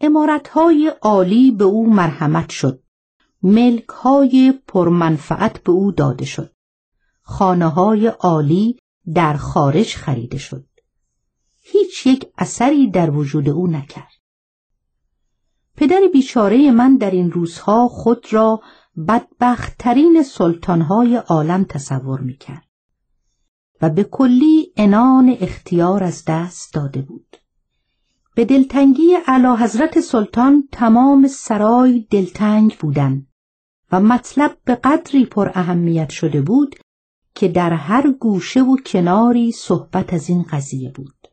امارتهای عالی به او مرحمت شد. ملکهای پرمنفعت به او داده شد. خانه های عالی در خارج خریده شد. هیچ یک اثری در وجود او نکرد. پدر بیچاره من در این روزها خود را بدبختترین سلطانهای عالم تصور می‌کرد و به کلی انان اختیار از دست داده بود. به دلتنگی علا حضرت سلطان تمام سرای دلتنگ بودند و مطلب به قدری پر اهمیت شده بود که در هر گوشه و کناری صحبت از این قضیه بود.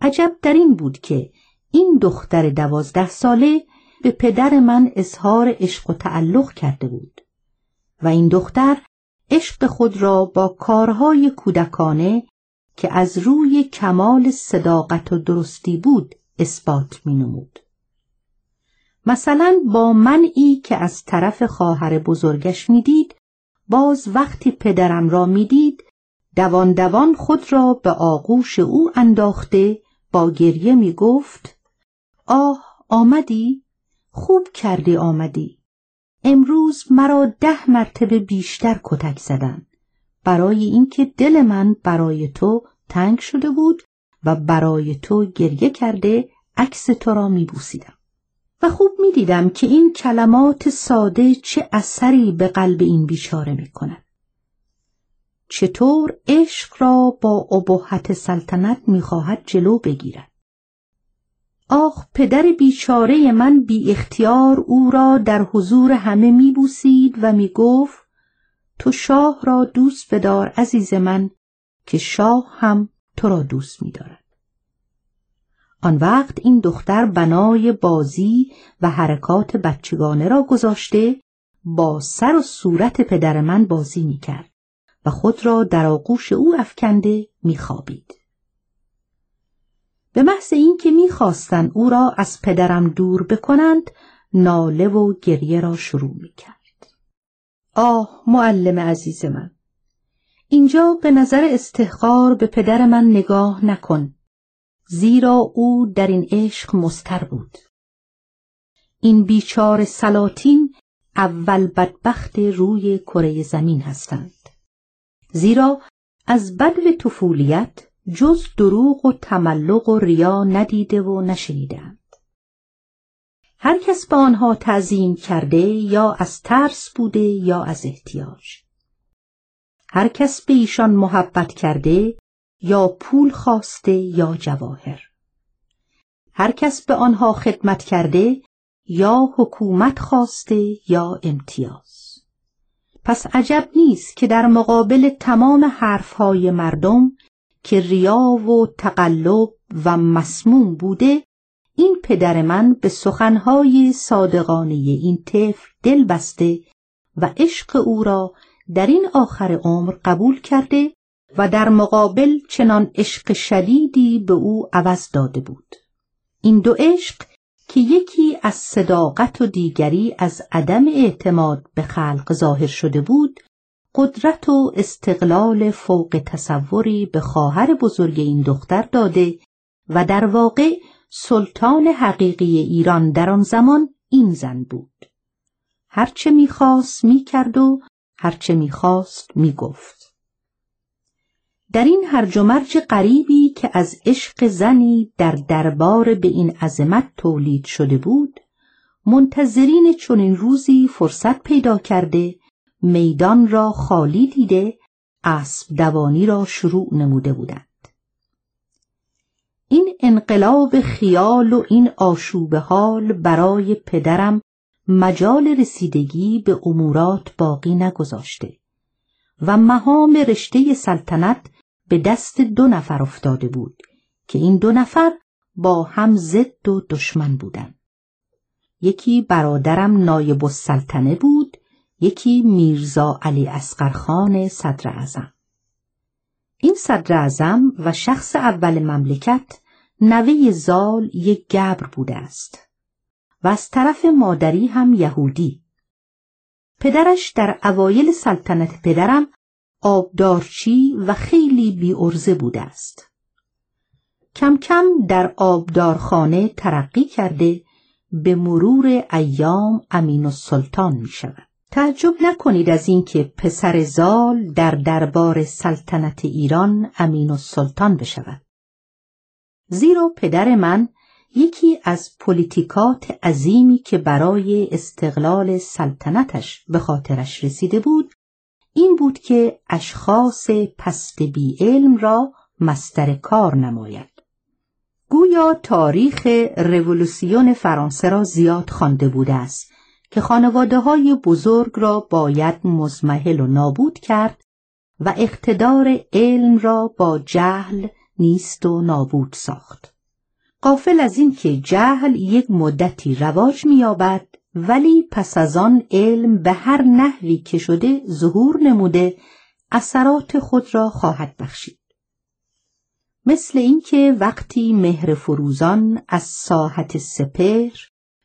عجب در این بود که این دختر دوازده ساله به پدر من اظهار عشق و تعلق کرده بود و این دختر عشق خود را با کارهای کودکانه که از روی کمال صداقت و درستی بود اثبات می نمود. مثلا با منعی که از طرف خواهر بزرگش می‌دید باز وقتی پدرم را می‌دید دوان دوان خود را به آغوش او انداخته با گریه می گفت آه آمدی؟ خوب کردی آمدی امروز مرا ده مرتبه بیشتر کتک زدن برای اینکه دل من برای تو تنگ شده بود و برای تو گریه کرده عکس تو را میبوسیدم. و خوب می‌دیدم که این کلمات ساده چه اثری به قلب این بیچاره می‌کند. چطور عشق را با ابهت سلطنت می‌خواهد جلو بگیرد؟ آخ پدر بیچاره من بی اختیار او را در حضور همه میبوسید و می‌گفت تو شاه را دوست بدار عزیز من که شاه هم تو را دوست میدارد. آن وقت این دختر بنای بازی و حرکات بچگانه را گذاشته با سر و صورت پدر من بازی می‌کرد و خود را در آغوش او افکنده میخوابید. به محض اینکه می‌خواستند او را از پدرم دور بکنند ناله و گریه را شروع می‌کرد. آه معلم عزیز من. اینجا به نظر استحقار به پدر من نگاه نکن. زیرا او در این عشق مستر بود. این بیچار سلاطین اول بدبخت روی کره زمین هستند. زیرا از بدو طفولیت جز دروغ و تملق و ریا ندیده و نشنیدند هر کس به آنها تعظیم کرده یا از ترس بوده یا از احتیاج. هر کس به ایشان محبت کرده یا پول خواسته یا جواهر. هر کس به آنها خدمت کرده یا حکومت خواسته یا امتیاز. پس عجب نیست که در مقابل تمام حرفهای مردم که ریا و تقلب و مسموم بوده این پدر من به سخنهای صادقانه این طفل دل بسته و عشق او را در این آخر عمر قبول کرده و در مقابل چنان عشق شدیدی به او عوض داده بود. این دو عشق که یکی از صداقت و دیگری از عدم اعتماد به خلق ظاهر شده بود قدرت و استقلال فوق تصوری به خواهر بزرگ این دختر داده و در واقع سلطان حقیقی ایران در آن زمان این زن بود. هرچه می‌خواست می‌کرد و هرچه می‌خواست می‌گفت. در این هرج و مرج غریبی که از عشق زنی در دربار به این عظمت تولید شده بود منتظرین چنین روزی فرصت پیدا کرده میدان را خالی دیده اسب دوانی را شروع نموده بودند. این انقلاب خیال و این آشوب حال برای پدرم مجال رسیدگی به امورات باقی نگذاشته و مهام رشته سلطنت به دست دو نفر افتاده بود که این دو نفر با هم ضد و دشمن بودند. یکی برادرم نایب السلطنه بود یکی میرزا علی اسقرخان صدر اعظم. این صدر اعظم و شخص اول مملکت نوه زال یک گبر بوده است و از طرف مادری هم یهودی پدرش در اوایل سلطنت پدرم آبدارچی و خیلی بی ارزه بوده است کم کم در آبدارخانه ترقی کرده به مرور ایام امین السلطان می شود. تعجب نکنید از اینکه پسر زال در دربار سلطنت ایران امین السلطان بشود. زیرا پدر من یکی از پلیتیکات عظیمی که برای استقلال سلطنتش به خاطرش رسیده بود این بود که اشخاص پست بی علم را مصدر کار نماید. گویا تاریخ رولوسیون فرانسه را زیاد خوانده بوده است که خانواده های بزرگ را باید مزمحل و نابود کرد و اقتدار علم را با جهل نیست و نابود ساخت. قافل از این که جهل یک مدتی رواج می‌یابد ولی پس از آن علم به هر نحوی که شده ظهور نموده اثرات خود را خواهد بخشید. مثل اینکه وقتی مهر فروزان از ساحت سپر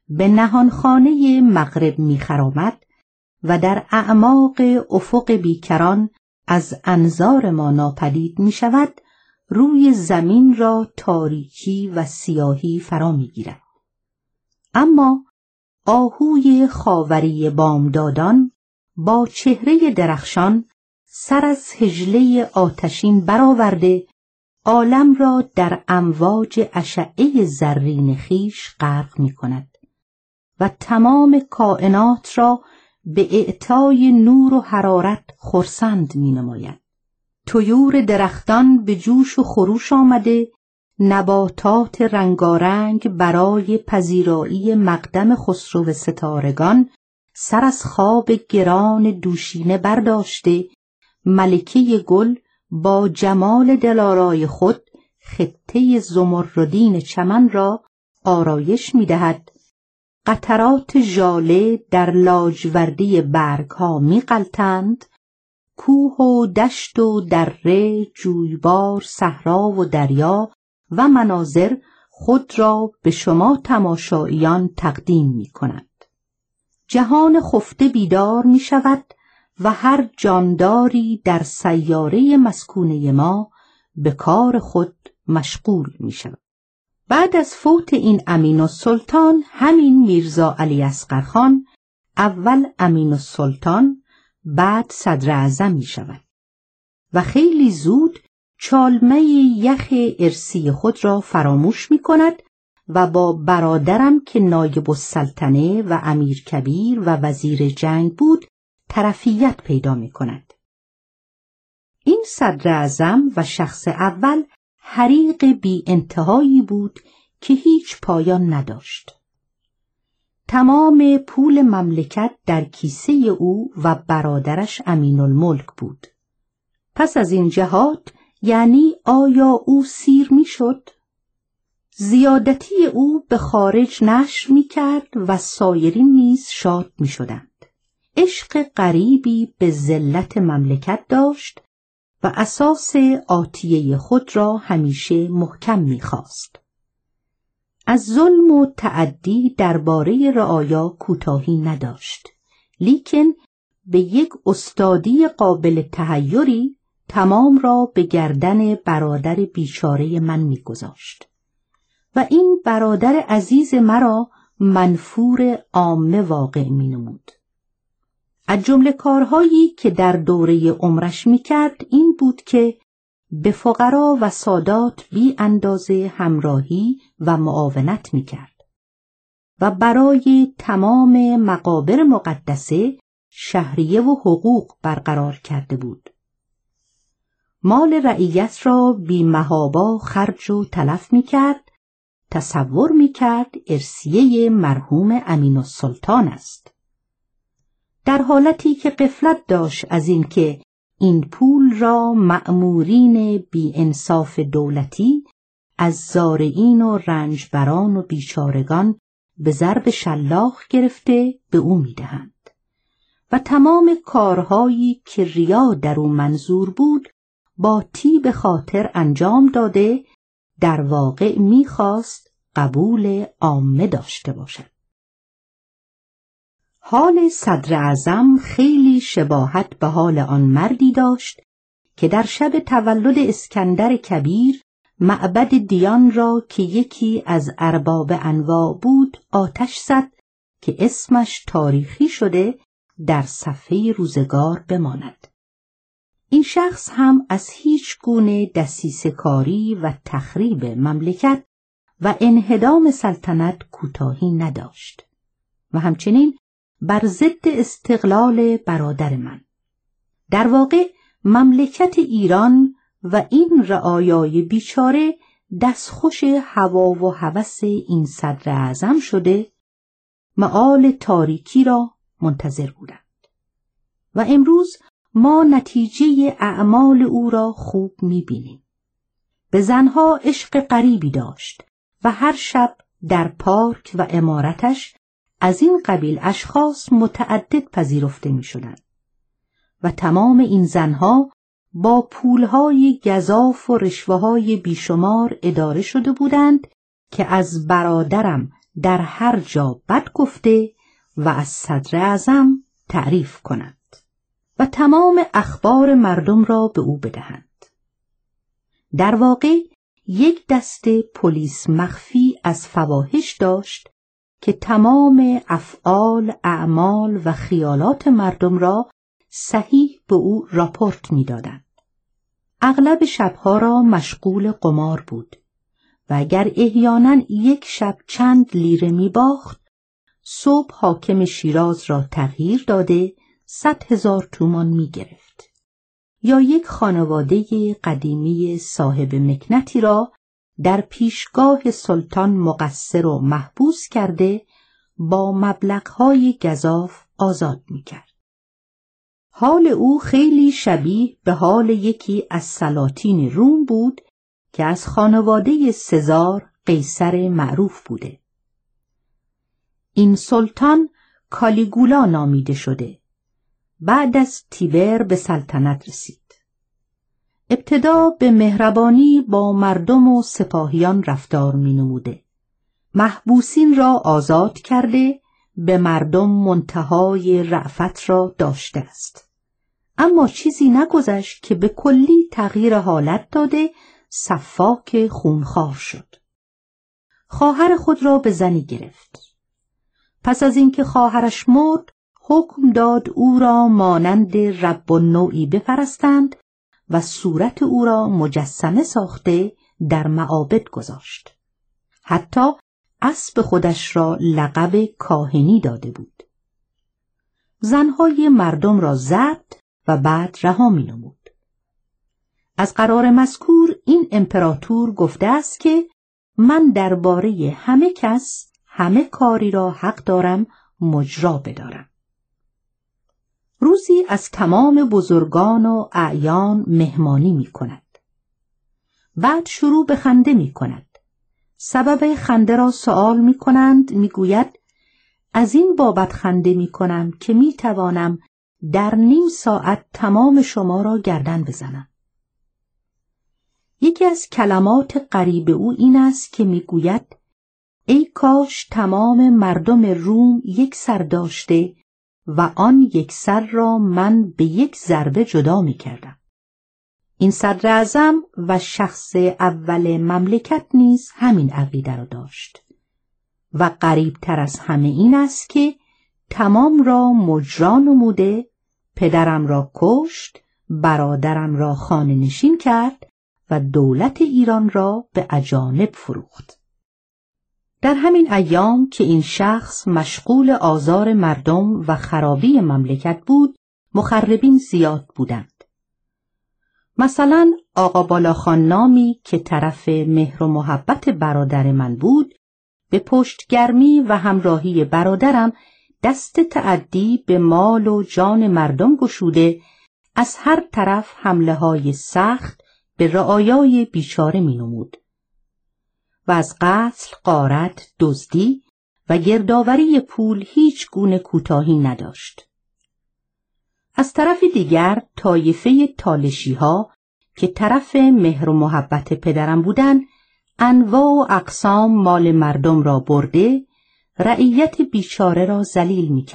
به نهانخانه مغرب میخرامد و در اعماق افق بیکران از انظار ما ناپدید می شود روی زمین را تاریکی و سیاهی فرا می گیرد. اما آهوی خاوری بامدادان با چهره درخشان سر از هجله آتشین برآورده عالم را در امواج اشعه زرین خیش غرق می کند و تمام کائنات را به اعطای نور و حرارت خرسند می نماید. تویور درختان به جوش و خروش آمده نباتات رنگارنگ برای پذیرایی مقدم خسرو ستارگان سر از خواب گران دوشینه برداشته ملکه گل با جمال دلارای خود خطه زمردین چمن را آرایش می دهد. قطرات ژاله در لاجوردی برگ ها می قلتند. کوه و دشت و دره جویبار صحرا و دریا و مناظر خود را به شما تماشاییان تقدیم می کند. جهان خفته بیدار می شود و هر جانداری در سیاره مسکونه ما به کار خود مشغول می شود. بعد از فوت این امین السلطان همین میرزا علی اسقرخان اول امین السلطان بعد صدر اعظم می شود و خیلی زود چالمه یخ ارسی خود را فراموش می کند و با برادرم که نایب السلطنه و امیر کبیر و وزیر جنگ بود طرفیت پیدا می کند. این صدر اعظم و شخص اول حریق بی انتهایی بود که هیچ پایان نداشت. تمام پول مملکت در کیسه او و برادرش امین الملک بود. پس از این جهات یعنی آیا او سیر می‌شد؟ زیادتی او به خارج نشر می کرد و سایرین نیز شاد می شدند. عشق غریبی به ذلت مملکت داشت و اساس آتیه خود را همیشه محکم می‌خواست. از ظلم و تعدی درباره رعایا کوتاهی نداشت لیکن به یک استادی قابل تهیری تمام را به گردن برادر بیچاره من میگذاشت و این برادر عزیز مرا منفور عامه واقع می نمود. از جمله کارهایی که در دوره عمرش می‌کرد این بود که به فقرا و سادات بی اندازه همراهی و معاونت می‌کرد و برای تمام مقابر مقدسه شهریه و حقوق برقرار کرده بود. مال رعیت را بی محابا خرج و تلف می‌کرد تصور می‌کرد ارسیه مرحوم امین السلطان است. در حالتی که قفلت داشت از اینکه این پول را مأمورین بی انصاف دولتی از زارعین و رنجبران و بیچارگان به ضرب شلاخ گرفته به او می‌دهند. و تمام کارهایی که ریا در او منظور بود با به خاطر انجام داده در واقع می‌خواست قبول عامه داشته باشد. حال صدر اعظم خیلی شباهت به حال آن مردی داشت که در شب تولد اسکندر کبیر معبد دیان را که یکی از ارباب انواع بود آتش زد که اسمش تاریخی شده در صفحه روزگار بماند. این شخص هم از هیچ گونه دسیسکاری و تخریب مملکت و انهدام سلطنت کوتاهی نداشت و همچنین بر ضد استقلال برادر من. در واقع مملکت ایران و این رعایای بیچاره دستخوش هوا و هوس این صدر اعظم شده معال تاریکی را منتظر بودند. و امروز ما نتیجه اعمال او را خوب می‌بینیم. به زنها عشق غریبی داشت و هر شب در پارک و امارتش از این قبیل اشخاص متعدد پذیرفته می شدند و تمام این زنها با پولهای گذاف و رشوه بیشمار اداره شده بودند که از برادرم در هر جا بد گفته و از صدر اعظم تعریف کنند و تمام اخبار مردم را به او بدهند. در واقع یک دسته پلیس مخفی از فواهش داشت که تمام افعال، اعمال و خیالات مردم را صحیح به او راپورت می‌دادند. اغلب شبها را مشغول قمار بود و اگر احیانا یک شب چند لیره می باخت صبح حاکم شیراز را تغییر داده صد هزار تومان می گرفت. یا یک خانواده قدیمی صاحب مکنتی را در پیشگاه سلطان مقصر و محبوس کرده با مبلغهای گذاف آزاد می کرد. حال او خیلی شبیه به حال یکی از سلاطین روم بود که از خانواده سزار قیصر معروف بوده. این سلطان کالیگولا نامیده شده. بعد از تیبر به سلطنت رسید. ابتدا به مهربانی با مردم و سپاهیان رفتار می نموده. محبوسین را آزاد کرده به مردم منتهای رعفت را داشته است. اما چیزی نگذشت که به کلی تغییر حالت داده صفاک خونخوار شد. خواهر خود را به زنی گرفت. پس از اینکه خواهرش مرد حکم داد او را مانند رب و نوعی بپرستند و صورت او را مجسمه ساخته در معابد گذاشت. حتی اسب خودش را لقب کاهنی داده بود. زنهای مردم را زد و بعد رها می نمود. از قرار مذکور این امپراتور گفته است که من درباره همه کس همه کاری را حق دارم مجرا بدارم. روزی از تمام بزرگان و اعیان مهمانی می کند. بعد شروع به خنده می کند. سبب خنده را سوال می کنند می گوید از این بابت خنده می کنم که می توانم در نیم ساعت تمام شما را گردن بزنم. یکی از کلمات قریب او این است که می گوید ای کاش تمام مردم روم یک سر داشته و آن یک سر را من به یک ضربه جدا می کردم. این صدر اعظم و شخص اول مملکت نیز همین عقیده را داشت و قریب تر از همه این است که تمام را مجرا نموده پدرم را کشت برادرم را خانه نشین کرد و دولت ایران را به اجانب فروخت در همین ایام که این شخص مشغول آزار مردم و خرابی مملکت بود مخربین زیاد بودند مثلا آقا بالاخان نامی که طرف مهر و محبت برادر من بود به پشتگرمی و همراهی برادرم دست تعدی به مال و جان مردم گشوده از هر طرف حمله های سخت به رعایای بیچاره می نمود. و از قتل، قارت، دزدی و گردآوری پول هیچ گونه کوتاهی نداشت. از طرف دیگر طایفه تالشی ها که طرف مهر و محبت پدرم بودند انواع و اقسام مال مردم را برده رعیت بیچاره را ذلیل می.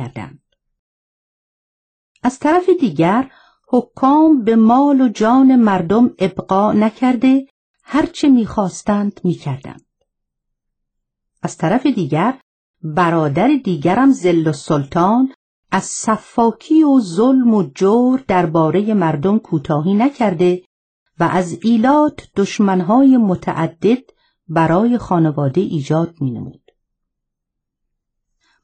از طرف دیگر حکام به مال و جان مردم ابقا نکرده هرچه می‌خواستند می‌کردند از طرف دیگر برادر دیگرم زل و سلطان از صفاکی و ظلم و جور درباره مردم کوتاهی نکرده و از ایلات دشمنهای متعدد برای خانواده ایجاد می نمود.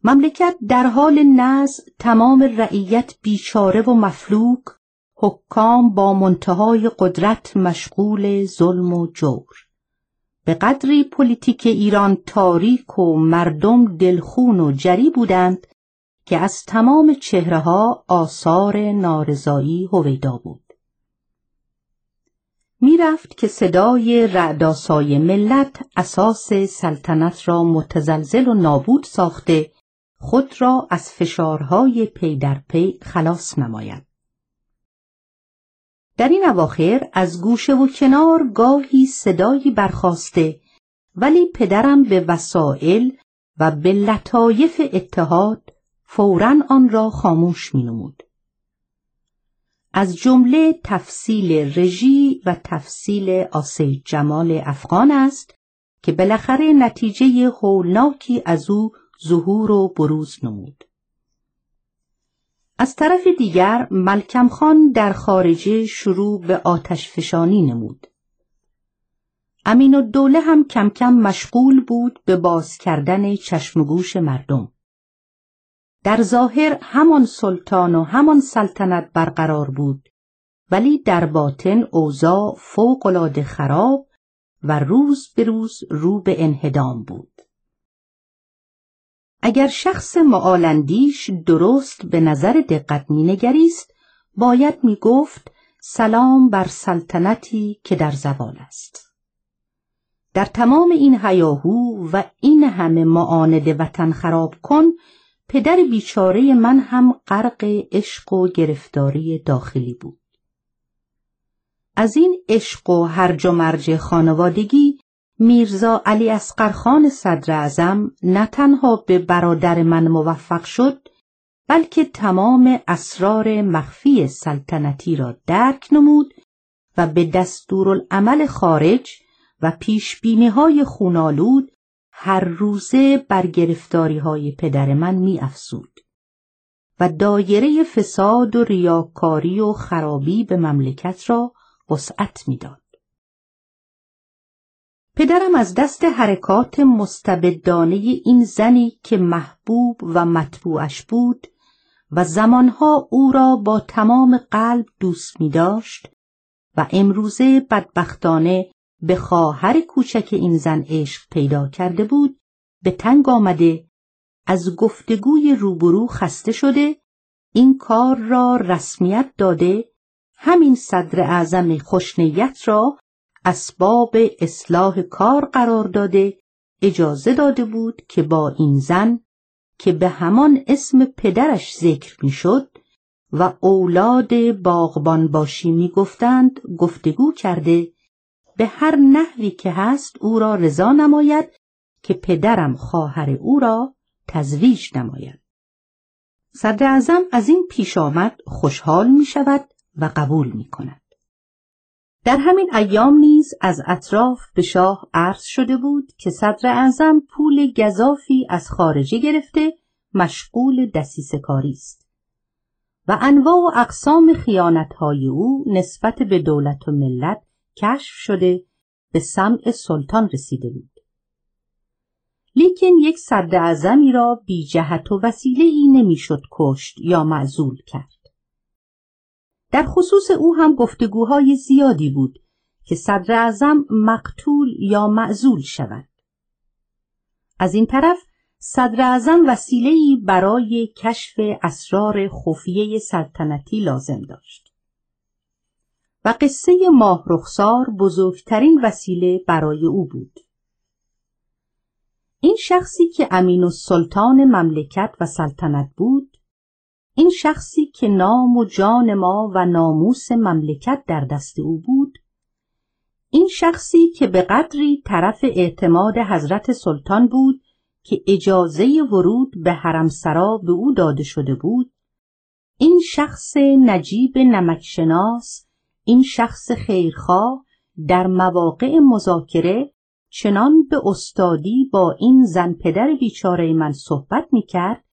مملکت در حال نزع تمام رعیت بیچاره و مفلوک حکام با منتهای قدرت مشغول ظلم و جور. به قدری پلیتیک ایران تاریک و مردم دلخون و جری بودند که از تمام چهره ها آثار نارضایی هویدا بود. می‌رفت که صدای رعدآسای ملت اساس سلطنت را متزلزل و نابود ساخته خود را از فشارهای پی در پی خلاص نماید. در این اواخر از گوشه و کنار گاهی صدایی برخواسته ولی پدرم به وسائل و به لطایف اتحاد فورا آن را خاموش می نمود. از جمله تفصیل رژی و تفصیل آسید جمال افغان است که بالاخره نتیجه هولناکی از او ظهور و بروز نمود. از طرف دیگر ملکم خان در خارجه شروع به آتش فشانی نمود. امین و دوله هم کم کم مشغول بود به باز کردن چشمگوش مردم. در ظاهر همان سلطان و همان سلطنت برقرار بود ولی در باطن اوضاع فوقالعاده خراب و روز به روز رو به انهدام بود. اگر شخص معالندیش درست به نظر دقت مینگریست باید می گفت سلام بر سلطنتی که در زوال است. در تمام این هیاهو و این همه معاند وطن خراب کن پدر بیچاره من هم غرق عشق و گرفتاری داخلی بود. از این عشق و هرج و مرج خانوادگی میرزا علی اسقرخان صدر ازم نه تنها به برادر من موفق شد بلکه تمام اسرار مخفی سلطنتی را درک نمود و به دستورالعمل خارج و پیشبینی های خونالود هر روزه بر گرفتاری های پدر من می افسود و دایره فساد و ریاکاری و خرابی به مملکت را وسعت می‌داد. پدرم از دست حرکات مستبدانه این زنی که محبوب و مطبوعش بود و زمانها او را با تمام قلب دوست می داشت و امروزه بدبختانه به خواهر کوچک این زن عشق پیدا کرده بود به تنگ آمده از گفتگوی روبرو خسته شده این کار را رسمیت داده همین صدر اعظم خوشنیت را اسباب اصلاح کار قرار داده اجازه داده بود که با این زن که به همان اسم پدرش ذکر می‌شد و اولاد باغبان باشی می‌گفتند گفتگو کرده به هر نحوی که هست او را رضا نماید که پدرم خواهر او را تزویج نماید صدر اعظم از این پیش آمد خوشحال می شود و قبول می کند. در همین ایام نیز از اطراف به شاه عرض شده بود که صدر اعظم پول گذافی از خارجه گرفته مشغول دسیسه کاری است و انواع و اقسام خیانتهای او نسبت به دولت و ملت کشف شده به سمع سلطان رسیده بود. لیکن یک صدر اعظمی را بی جهت و وسیله ای نمی‌شد کشت یا معزول کرد. در خصوص او هم گفتگوهای زیادی بود که صدر اعظم مقتول یا معزول شود. از این طرف صدر اعظم وسیله‌ای برای کشف اسرار خفیه سلطنتی لازم داشت. و قصه ماه رخسار بزرگترین وسیله برای او بود. این شخصی که امین و سلطان مملکت و سلطنت بود این شخصی که نام و جان ما و ناموس مملکت در دست او بود این شخصی که به قدری طرف اعتماد حضرت سلطان بود که اجازه ورود به حرمسرا به او داده شده بود این شخص نجیب نمکشناس این شخص خیرخواه در مواقع مذاکره چنان به استادی با این زن پدر بیچاره من صحبت می کرد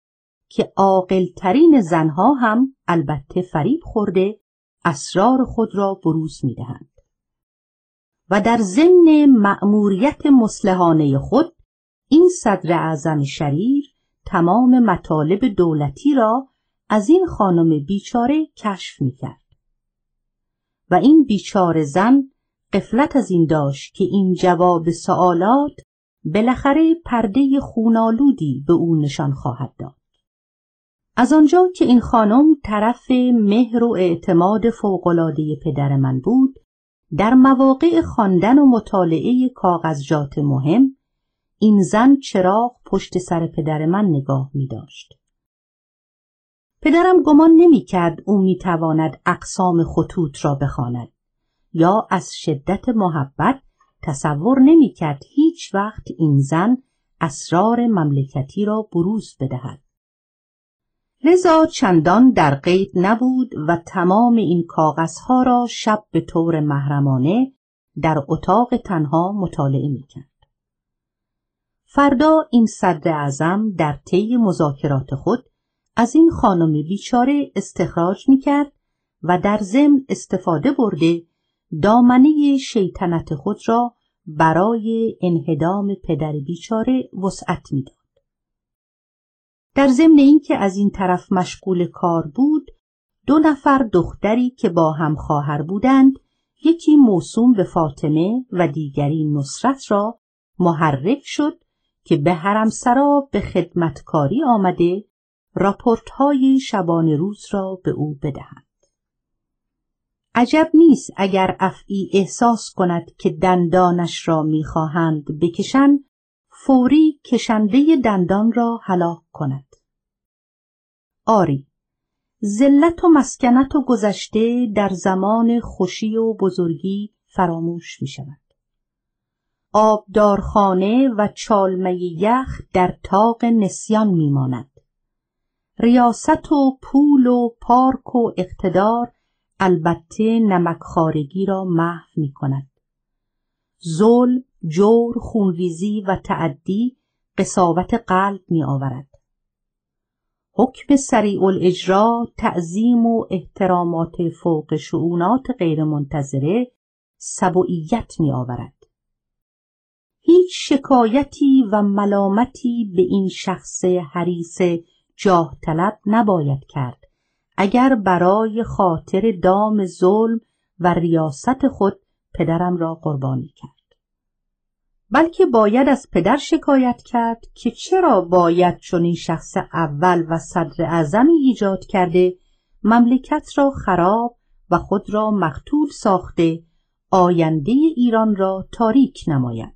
که عاقلترین زنها هم البته فریب خورده اسرار خود را بروز می دهند. و در ضمن مأموریت مسلحانه خود این صدر اعظم شریر تمام مطالب دولتی را از این خانم بیچاره کشف می کرد. و این بیچاره زن قفلت از این داشت که این جواب سوالات بالاخره پرده خونالودی به او نشان خواهد داد. از آنجا که این خانم طرف مهر و اعتماد فوقالعاده پدر من بود در مواقع خواندن و مطالعه کاغذجات مهم این زن چراغ پشت سر پدر من نگاه می داشت. پدرم گمان نمی کرد او می تواند اقسام خطوط را بخواند یا از شدت محبت تصور نمی کرد هیچ وقت این زن اسرار مملکتی را بروز بدهد. لذا چندان در قید نبود و تمام این کاغذها را شب به طور محرمانه در اتاق تنها مطالعه می کرد. فردا این صدر اعظم در طی مذاکرات خود از این خانم بیچاره استخراج می کرد و در ضمن استفاده برده دامنه شیطنت خود را برای انهدام پدر بیچاره وسعت می‌داد. در ضمن اینکه از این طرف مشغول کار بود دو نفر دختری که با هم خواهر بودند یکی موسوم به فاطمه و دیگری نصرت را محرک شد که به حرمسرا به خدمتکاری آمده راپورت های شبان روز را به او بدهند. عجب نیست اگر افعی احساس کند که دندانش را می‌خواهند بکشند فوری کشنده دندان را هلاک کند. آری ذلت و مسکنت و گذشته در زمان خوشی و بزرگی فراموش می شود. آبدارخانه و چالمه یخ در تاق نسیان میماند. ریاست و پول و پارک و اقتدار البته نمکخارگی را محو می کند. ظلم، جور، خونریزی و تعدی قصاوت قلب می آورد. حکم سریع الاجرا تعظیم و احترامات فوق شعونات غیرمنتظره سبوعیت می آورد. هیچ شکایتی و ملامتی به این شخص حریص جاه طلب نباید کرد اگر برای خاطر دام ظلم و ریاست خود پدرم را قربانی کرد بلکه باید از پدر شکایت کرد که چرا باید چون این شخص اول و صدر اعظمی ایجاد کرده مملکت را خراب و خود را مقتول ساخته آینده ایران را تاریک نماید.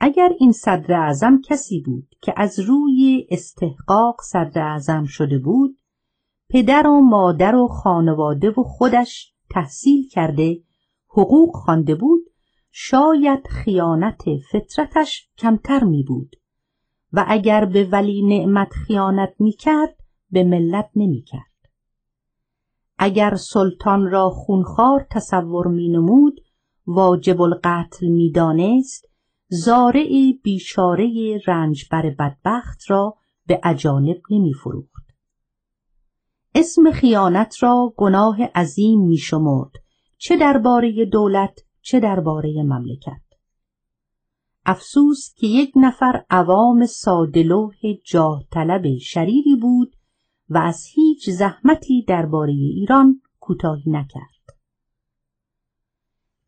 اگر این صدر اعظم کسی بود که از روی استحقاق صدر اعظم شده بود پدر و مادر و خانواده و خودش تحصیل کرده حقوق خوانده بود شاید خیانت فطرتش کمتر می بود و اگر به ولی نعمت خیانت می کرد به ملت نمی کرد. اگر سلطان را خونخوار تصور می نمود واجب القتل می دانست زارع بیچاره رنجبر بدبخت را به اجانب نمی فروخت. اسم خیانت را گناه عظیم می شمرد چه درباره دولت چه درباره مملکت. افسوس که یک نفر عوام سادلوه جاه طلب شریری بود و از هیچ زحمتی درباره ایران کوتاهی نکرد.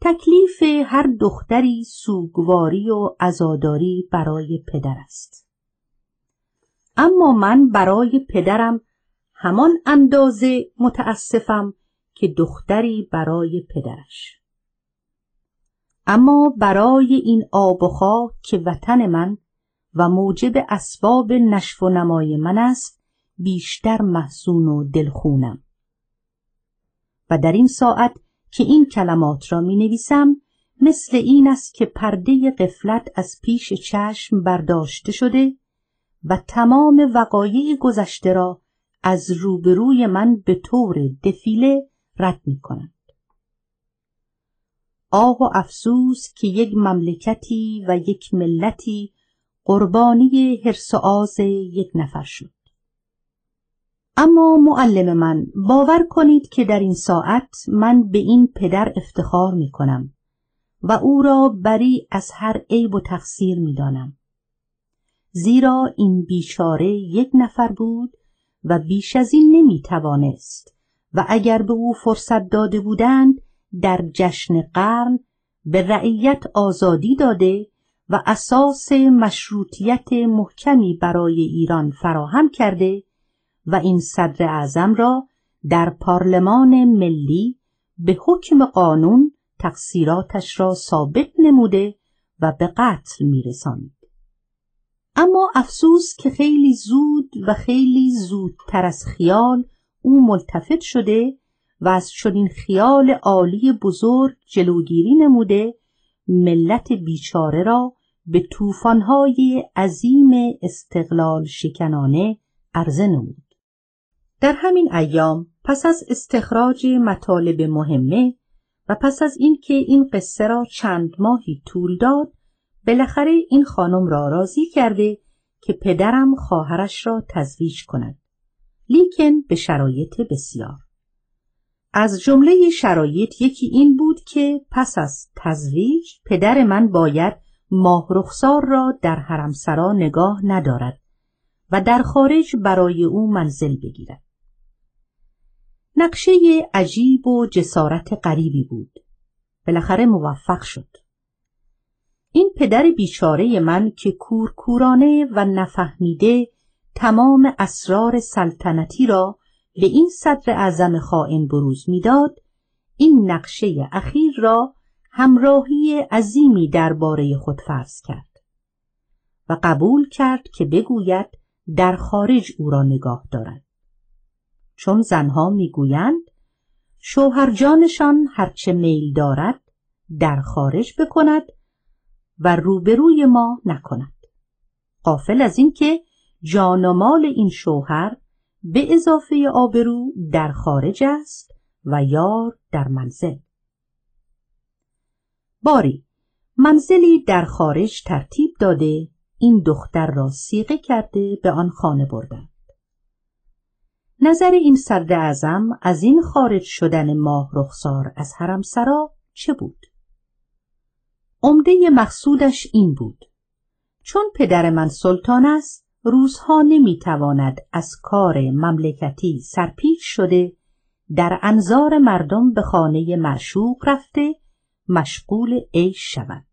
تکلیف هر دختری سوگواری و عزاداری برای پدر است اما من برای پدرم همان اندازه متاسفم که دختری برای پدرش اما برای این آب و خاک که وطن من و موجب اسباب نشو و نمای من است بیشتر محزون و دلخونم و در این ساعت که این کلمات را می نویسم مثل این است که پرده قفلت از پیش چشم برداشته شده و تمام وقایع گذشته را از روبروی من به طور دفیله رد می کنند. آه و افسوس که یک مملکتی و یک ملتی قربانی حرس و آز یک نفر شد اما معلم من باور کنید که در این ساعت من به این پدر افتخار می کنم و او را بری از هر عیب و تقصیر می دانم. زیرا این بیچاره یک نفر بود و بیش از این نمی توانست و اگر به او فرصت داده بودند در جشن قرن به رعیت آزادی داده و اساس مشروطیت محکمی برای ایران فراهم کرده و این صدر اعظم را در پارلمان ملی به حکم قانون تقصیراتش را ثابت نموده و به قتل میرساند. اما افسوس که خیلی زود و خیلی زودتر از خیال او ملتفت شده و از چنین خیال عالی بزرگ جلوگیری نموده ملت بیچاره را به طوفان‌های عظیم استقلال شکنانه عرضه نمود. در همین ایام پس از استخراج مطالب مهمه و پس از اینکه این قصه را چند ماهی طول داد بالاخره این خانم را راضی کرده که پدرم خواهرش را تزویج کند لیکن به شرایط بسیار از جمله شرایط یکی این بود که پس از تزویج پدر من باید ماه رخسار را در حرمسرا نگاه ندارد و در خارج برای او منزل بگیرد. نقشه عجیب و جسارت غریبی بود. بالاخره موفق شد. این پدر بیچاره من که کورکورانه و نفهمیده تمام اسرار سلطنتی را به این صدر اعظم خائن بروز می‌داد این نقشه اخیر را همراهی عظیمی درباره خود فرض کرد و قبول کرد که بگوید در خارج او را نگاه دارد. چون زنها می‌گویند شوهرجانشان هرچه میل دارد در خارج بکند و روبروی ما نکند. قافل از اینکه جان و مال این شوهر به اضافه آبرو در خارج است و یار در منزل. باری منزلی در خارج ترتیب داده این دختر را سیغه کرده به آن خانه بردند. نظر این صدر اعظم از این خارج شدن ماه رخسار از حرمسرا چه بود؟ عمده مقصودش این بود. چون پدر من سلطان است روزها نمی‌تواند از کار مملکتی سرپیچ شده در انظار مردم به خانه مرشوق رفته مشغول عیش شود.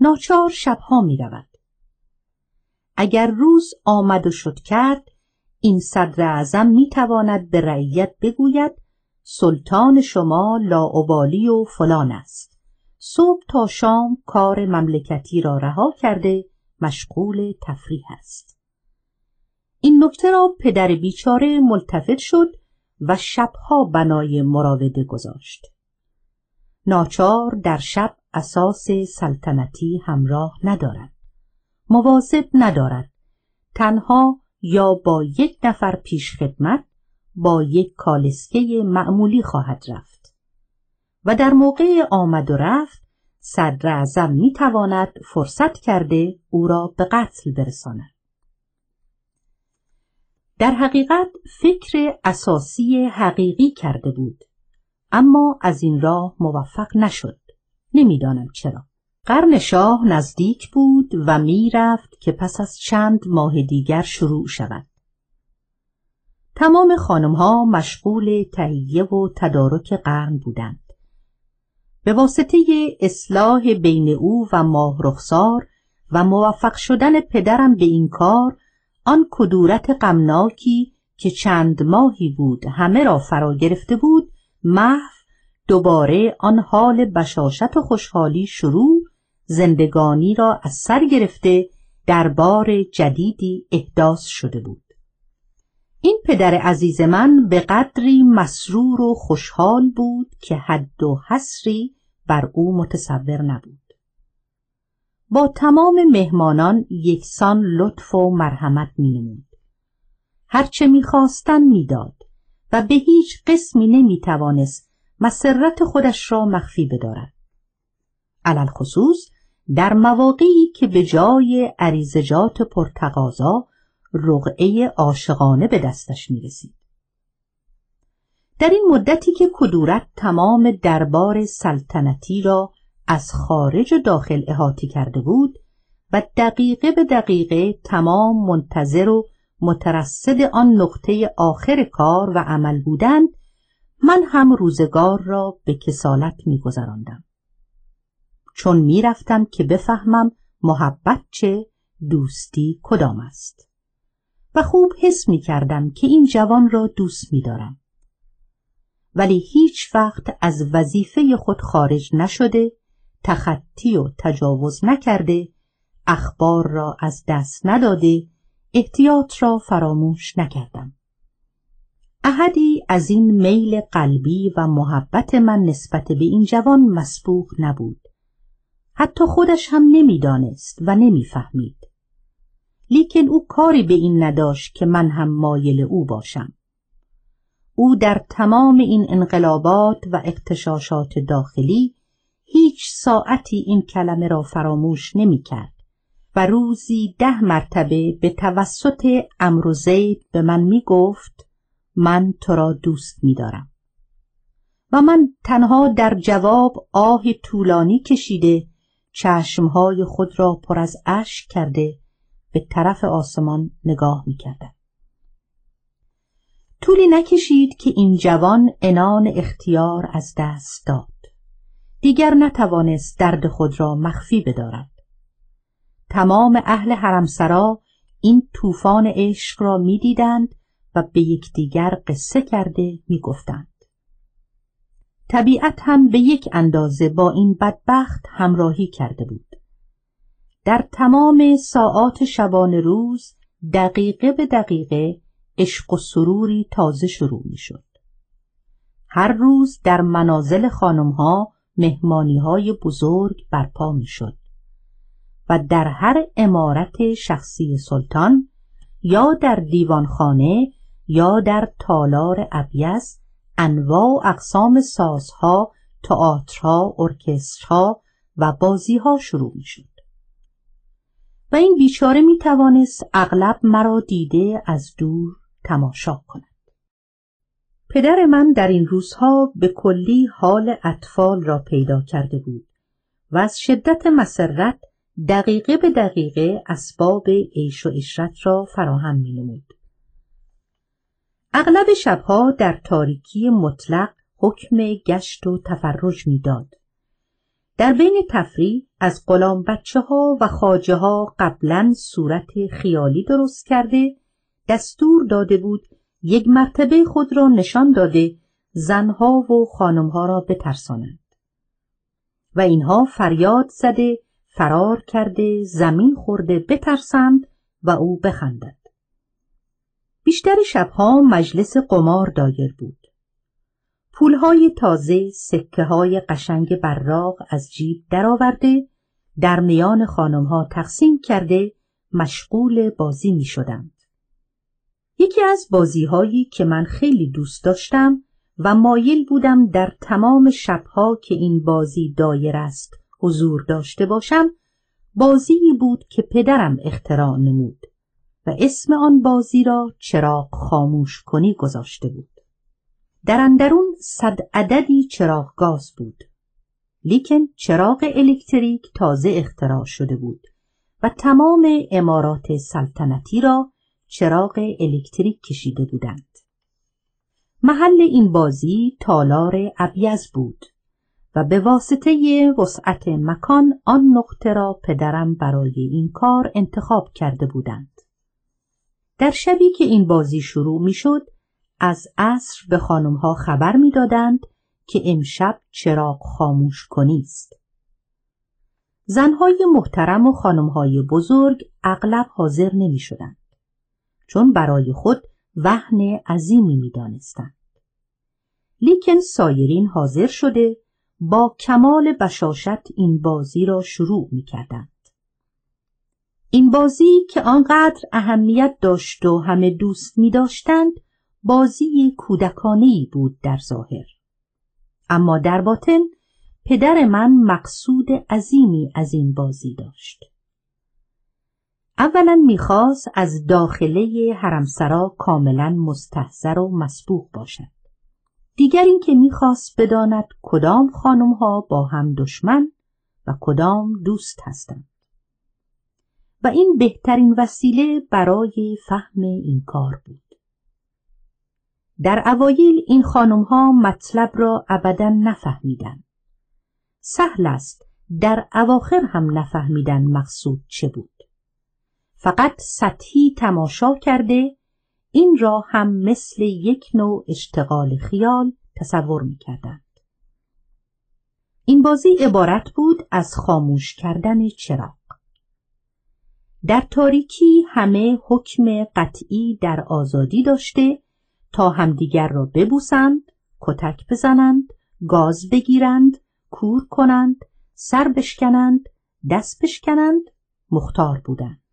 ناچار شبها می رود. اگر روز آمد و شد کرد این صدر اعظم می تواند به رعیت بگوید سلطان شما لاعبالی و فلان است. صبح تا شام کار مملکتی را رها کرده مشغول تفریح است. این نکته را پدر بیچاره ملتفت شد و شبها بنای مراوده گذاشت. ناچار در شب اساس سلطنتی همراه ندارد. مواظب ندارد. تنها یا با یک نفر پیش خدمت با یک کالسکه معمولی خواهد رفت. و در موقع آمد و رفت صدر اعظم می تواند فرصت کرده او را به قتل برساند. در حقیقت فکر اساسی حقیقی کرده بود اما از این راه موفق نشد نمی‌دانم چرا قرن شاه نزدیک بود و می‌رفت که پس از چند ماه دیگر شروع شود. تمام خانمها مشغول تهیه و تدارک قرن بودند. به واسطه اصلاح بین او و ماه رخسار و موفق شدن پدرم به این کار آن کدورت غمناکی که چند ماهی بود همه را فرا گرفته بود محو دوباره آن حال بشاشت و خوشحالی شروع زندگانی را از سر گرفته در بار جدیدی احداث شده بود. این پدر عزیز من به قدری مسرور و خوشحال بود که حد و حسری بر او متصور نبود. با تمام مهمانان یکسان لطف و مرحمت مینمود هرچه می‌خواستن می‌داد و به هیچ قسمی نمی‌توانست مسرت خودش را مخفی بدارد علل خصوص در مواقعی که به جای عریزجات پرتقاضا رقعه عاشقانه به دستش می رسید. در این مدتی که کدورت تمام دربار سلطنتی را از خارج و داخل احاطه کرده بود و دقیقه به دقیقه تمام منتظر و مترصد آن نقطه آخر کار و عمل بودند من هم روزگار را به کسالت میگذراندم چون می‌رفتم که بفهمم محبت چه دوستی کدام است و خوب حس می کردم که این جوان را دوست می دارم. ولی هیچ وقت از وظیفه خود خارج نشده تخطی و تجاوز نکرده اخبار را از دست نداده احتیاط را فراموش نکردم. احدی از این میل قلبی و محبت من نسبت به این جوان مسبوق نبود. حتی خودش هم نمی‌دانست و نمی‌فهمید. لیکن او کاری به این نداشت که من هم مایل او باشم. او در تمام این انقلابات و اقتشاشات داخلی هیچ ساعتی این کلمه را فراموش نمی کرد و روزی ده مرتبه به توسط امر زید به من می گفت من تو را دوست می دارم. و من تنها در جواب آه طولانی کشیده چشمهای خود را پر از اشک کرده به طرف آسمان نگاه می کردم. طولی نکشید که این جوان انان اختیار از دست داد. دیگر نتوانست درد خود را مخفی بدارد. تمام اهل حرمسرا این طوفان عشق را می‌دیدند و به یکدیگر قصه کرده می‌گفتند. طبیعت هم به یک اندازه با این بدبخت همراهی کرده بود. در تمام ساعات شبان روز دقیقه به دقیقه عشق و سروری تازه شروع می شد. هر روز در منازل خانمها مهمانی های بزرگ برپا می شد و در هر امارت شخصی سلطان یا در دیوانخانه یا در تالار ابیز انواع و اقسام سازها، تئاترها، ارکسترها و بازیها شروع می شد. و این بیچاره می توانست اغلب مرا دیده از دور تماشا کند. پدر من در این روزها به کلی حال اطفال را پیدا کرده بود و از شدت مسرت دقیقه به دقیقه اسباب عیش و اشرت را فراهم می نمود. اغلب شبها در تاریکی مطلق حکم گشت و تفرج می‌داد. در بین تفریح از غلام بچه ها و خاجه ها قبلا صورت خیالی درست کرده دستور داده بود یک مرتبه خود را نشان داده زنها و خانمها را بترسانند. و اینها فریاد زده فرار کرده زمین خورده بترسند و او بخندد. بیشتر شبها مجلس قمار دایر بود. پولهای تازه سکه های قشنگ براق از جیب درآورده در میان خانمها تقسیم کرده مشغول بازی می شدند. یکی از بازیهایی که من خیلی دوست داشتم و مایل بودم در تمام شبها که این بازی دایر است حضور داشته باشم بازی بود که پدرم اختراع نمود و اسم آن بازی را چراغ خاموش کنی گذاشته بود. در اندرون صد عددی چراغ گاز بود. لیکن چراغ الکتریک تازه اختراع شده بود و تمام امارات سلطنتی را چراغ الکتریک کشیده بودند. محل این بازی تالار ابیز بود و به واسطه وسعت مکان آن نقطه را پدرم برای این کار انتخاب کرده بودند. در شبی که این بازی شروع می شد از عصر به خانمها خبر می‌دادند که امشب چراغ خاموش کنیست. زنهای محترم و خانمهای بزرگ اغلب حاضر نمی شدند. چون برای خود وهن عظیمی می دانستند. لیکن سایرین حاضر شده با کمال بشاشت این بازی را شروع می کردند. این بازی که آنقدر اهمیت داشت و همه دوست می داشتند بازی کودکانه بود در ظاهر. اما در باطن پدر من مقصود عظیمی از این بازی داشت. اولا می‌خواست از داخله حرمسرا کاملا مستحضر و مسبوق باشد. دیگر اینکه می‌خواست بداند کدام خانم ها با هم دشمن و کدام دوست هستند. و این بهترین وسیله برای فهم این کار بود. در اوایل این خانم ها مطلب را ابدا نفهمیدند. سهل است در اواخر هم نفهمیدن مقصود چه بود. فقط سطحی تماشا کرده این را هم مثل یک نوع اشتغال خیال تصور می کردند. این بازی عبارت بود از خاموش کردن چراغ. در تاریکی همه حکم قطعی در آزادی داشته تا همدیگر را ببوسند، کتک بزنند، گاز بگیرند، کور کنند، سر بشکنند، دست بشکنند، مختار بودند.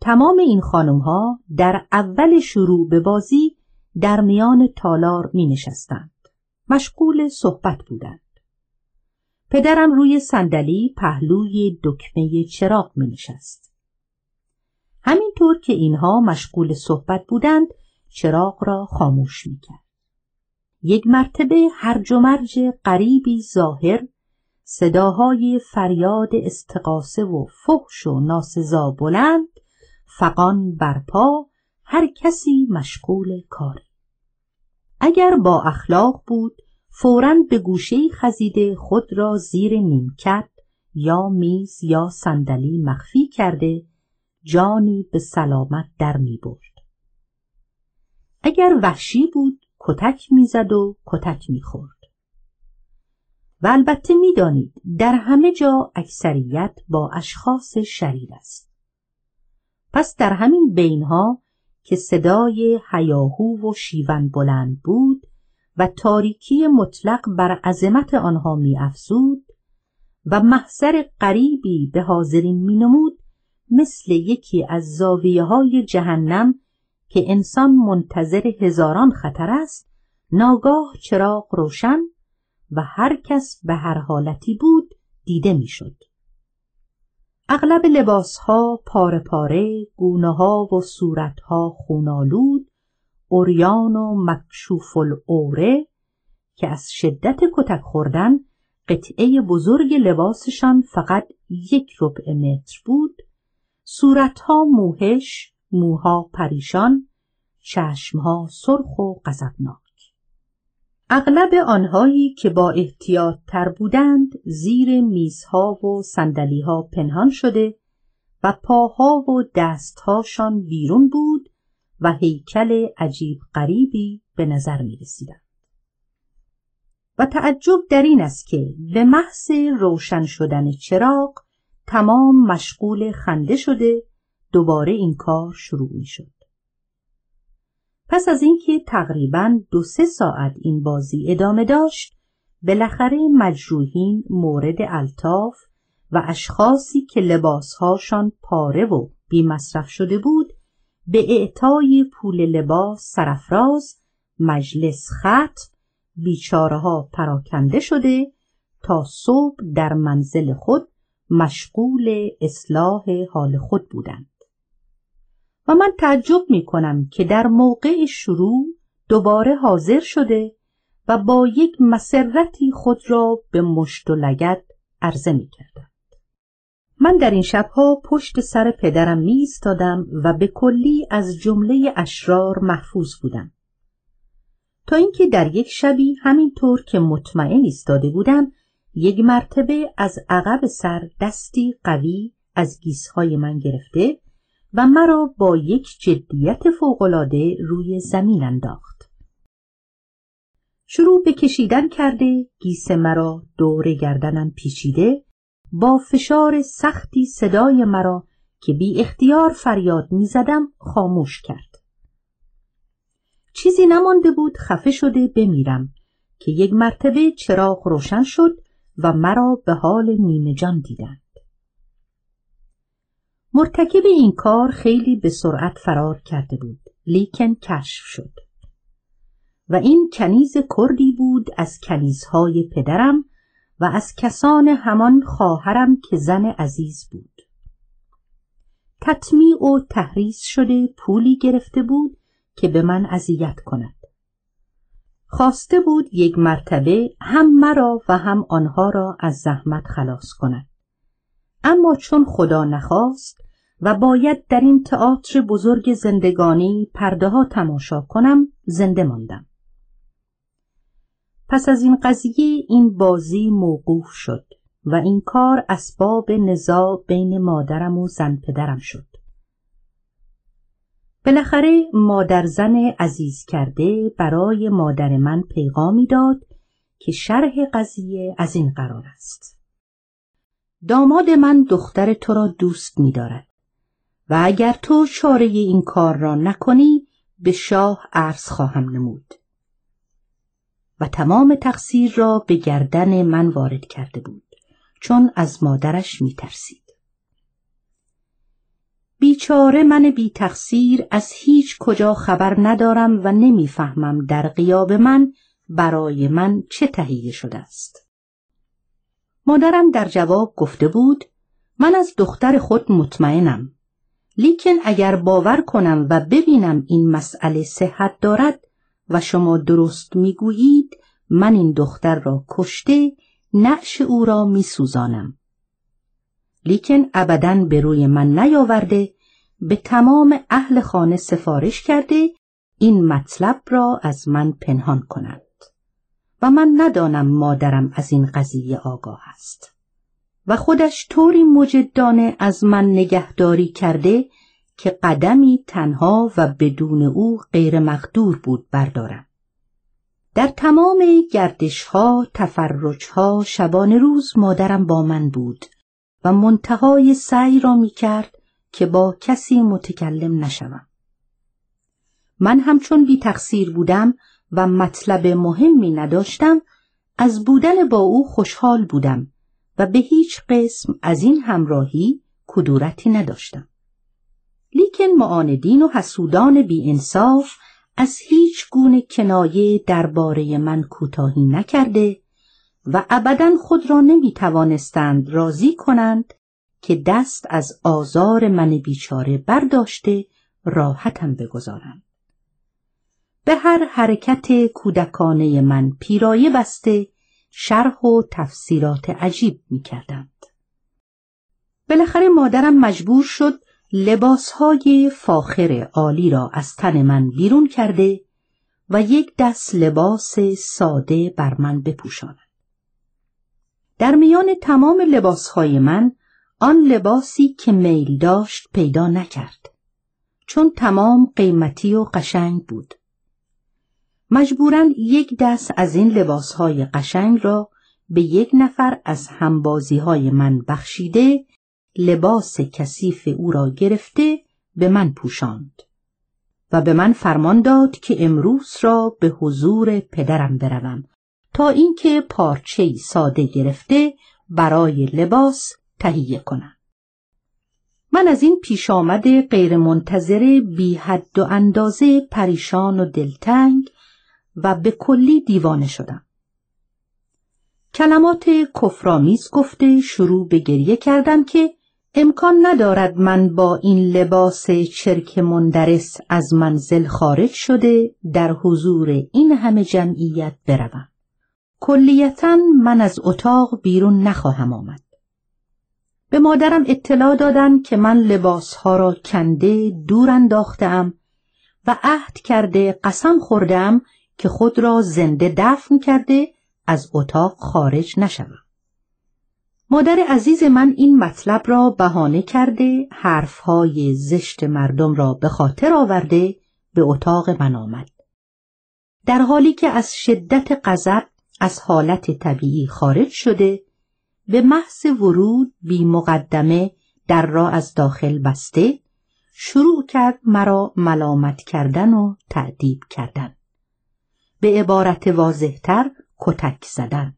تمام این خانم ها در اول شروع به بازی در میان تالار می نشستند. مشغول صحبت بودند. پدرم روی صندلی پهلوی دکمه چراغ می نشست. همینطور که اینها مشغول صحبت بودند چراغ را خاموش می کرد. یک مرتبه هرج و مرج قریبی ظاهر صداهای فریاد استقاسه و فحش و ناسزا بلند فقان برپا هر کسی مشغول کاری اگر با اخلاق بود فورا به گوشه خزیده خود را زیر نیمکت یا میز یا صندلی مخفی کرده جانی به سلامت در می برد. اگر وحشی بود کتک می‌زد و کتک می‌خورد. و البته می‌دانید در همه جا اکثریت با اشخاص شریر است. پس در همین بینها که صدای هیاهو و شیون بلند بود و تاریکی مطلق بر عظمت آنها می افزود و محضر قریبی به حاضرین می نمود مثل یکی از زاویه های جهنم که انسان منتظر هزاران خطر است ناگاه چراغ روشن و هر کس به هر حالتی بود دیده می‌شد. اغلب لباسها پاره پاره، گونه ها و صورتها خونالود، اوریان و مکشوف الاوره که از شدت کتک خوردن قطعه بزرگ لباسشان فقط یک ربع متر بود، صورتها موهش، موها پریشان، چشمها سرخ و غضبناک. اغلب آنهایی که با احتیاط تر بودند زیر میزها و سندلیها پنهان شده و پاها و دستهاشان بیرون بود و هیکل عجیب غریبی به نظر می رسیدند. و تعجب در این است که به محض روشن شدن چراغ تمام مشغول خنده شده دوباره این کار شروع می شد. پس از اینکه تقریبا دو سه ساعت این بازی ادامه داشت بالاخره مجروحین مورد الطاف و اشخاصی که لباسهاشان پاره و بی مصرف شده بود به اعطای پول لباس سرفراز مجلس خط بیچاره ها پراکنده شده تا صبح در منزل خود مشغول اصلاح حال خود بودند. و من تعجب می کنم که در موقع شروع دوباره حاضر شده و با یک مسرتی خود را به مشت و لگت عرضه می کردم. من در این شبها پشت سر پدرم می ایستادم و به کلی از جمله اشرار محفوظ بودم. تا اینکه در یک شبی همینطور که مطمئن ایستاده بودم یک مرتبه از عقب سر دستی قوی از گیسهای من گرفته و مرا با یک جدیت فوقالعاده روی زمین انداخت. شروع به کشیدن کرده گیس مرا دور گردنم پیچیده با فشار سختی صدای مرا که بی اختیار فریاد می زدم خاموش کرد. چیزی نمانده بود خفه شده بمیرم که یک مرتبه چراغ روشن شد و مرا به حال نیمه جان دیدند. مرتکب این کار خیلی به سرعت فرار کرده بود. لیکن کشف شد. و این کنیز کردی بود از کنیزهای پدرم و از کسان همان خواهرم که زن عزیز بود. تطمیع و تحریز شده پولی گرفته بود که به من اذیت کند. خواسته بود یک مرتبه هم مرا و هم آنها را از زحمت خلاص کند. اما چون خدا نخواست و باید در این تئاتر بزرگ زندگانی پرده ها تماشا کنم زنده ماندم. پس از این قضیه این بازی موقوف شد و این کار اسباب نزاع بین مادرم و زن پدرم شد. بالاخره مادر زن عزیز کرده برای مادر من پیغامی داد که شرح قضیه از این قرار است. داماد من دختر تو را دوست می دارد و اگر تو چاره این کار را نکنی به شاه عرض خواهم نمود و تمام تقصیر را به گردن من وارد کرده بود چون از مادرش می ترسید. بیچاره من بی تقصیر از هیچ کجا خبر ندارم و نمی‌فهمم در قیاب من برای من چه تهیه شده است. مادرم در جواب گفته بود من از دختر خود مطمئنم لیکن اگر باور کنم و ببینم این مسئله صحت دارد و شما درست می‌گویید من این دختر را کشته نعش او را میسوزانم. لیکن ابدا به روی من نیاورده به تمام اهل خانه سفارش کرده این مطلب را از من پنهان کند. و من ندانم مادرم از این قضیه آگاه است. و خودش طوری مجدانه از من نگهداری کرده که قدمی تنها و بدون او غیر مقدور بود بردارم در تمام گردش ها تفرج ها شبان روز مادرم با من بود و منتهای سعی را می کرد که با کسی متکلم نشوم. من همچون بی تقصیر بودم و مطلب مهمی نداشتم از بودن با او خوشحال بودم و به هیچ قسم از این همراهی کدورتی نداشتم. لیکن معاندین و حسودان بی انصاف از هیچ گونه کنایه درباره من کوتاهی نکرده و ابدا خود را نمی توانستند راضی کنند که دست از آزار من بیچاره برداشته راحتم بگذارند. به هر حرکت کودکانه من پیرایه بسته شرح و تفسیرات عجیب می کردند. بالاخره مادرم مجبور شد لباسهای فاخر عالی را از تن من بیرون کرده و یک دست لباس ساده بر من بپوشاند. در میان تمام لباسهای من آن لباسی که میل داشت پیدا نکرد چون تمام قیمتی و قشنگ بود. مجبورا یک دست از این لباسهای قشنگ را به یک نفر از همبازیهای من بخشیده لباس کثیف او را گرفته به من پوشاند و به من فرمان داد که امروز را به حضور پدرم بروم تا اینکه پارچه ساده گرفته برای لباس تهیه کنم. من از این پیش آمد غیر منتظره بی حد و اندازه پریشان و دلتنگ و به کلی دیوانه شدم کلمات کفرامیز گفته شروع به گریه کردم که امکان ندارد من با این لباس چرک مندرس از منزل خارج شده در حضور این همه جمعیت بروم. کلیتا من از اتاق بیرون نخواهم آمد. به مادرم اطلاع دادن که من لباسها را کنده دور انداختم و عهد کرده قسم خوردم که خود را زنده دفن کرده از اتاق خارج نشوم. مادر عزیز من این مطلب را بهانه کرده حرفهای زشت مردم را به خاطر آورده به اتاق من آمد. در حالی که از شدت غضب از حالت طبیعی خارج شده به محض ورود بی مقدمه در را از داخل بسته شروع کرد مرا ملامت کردن و تعدیب کردن. به عبارت واضحتر کتک زدن.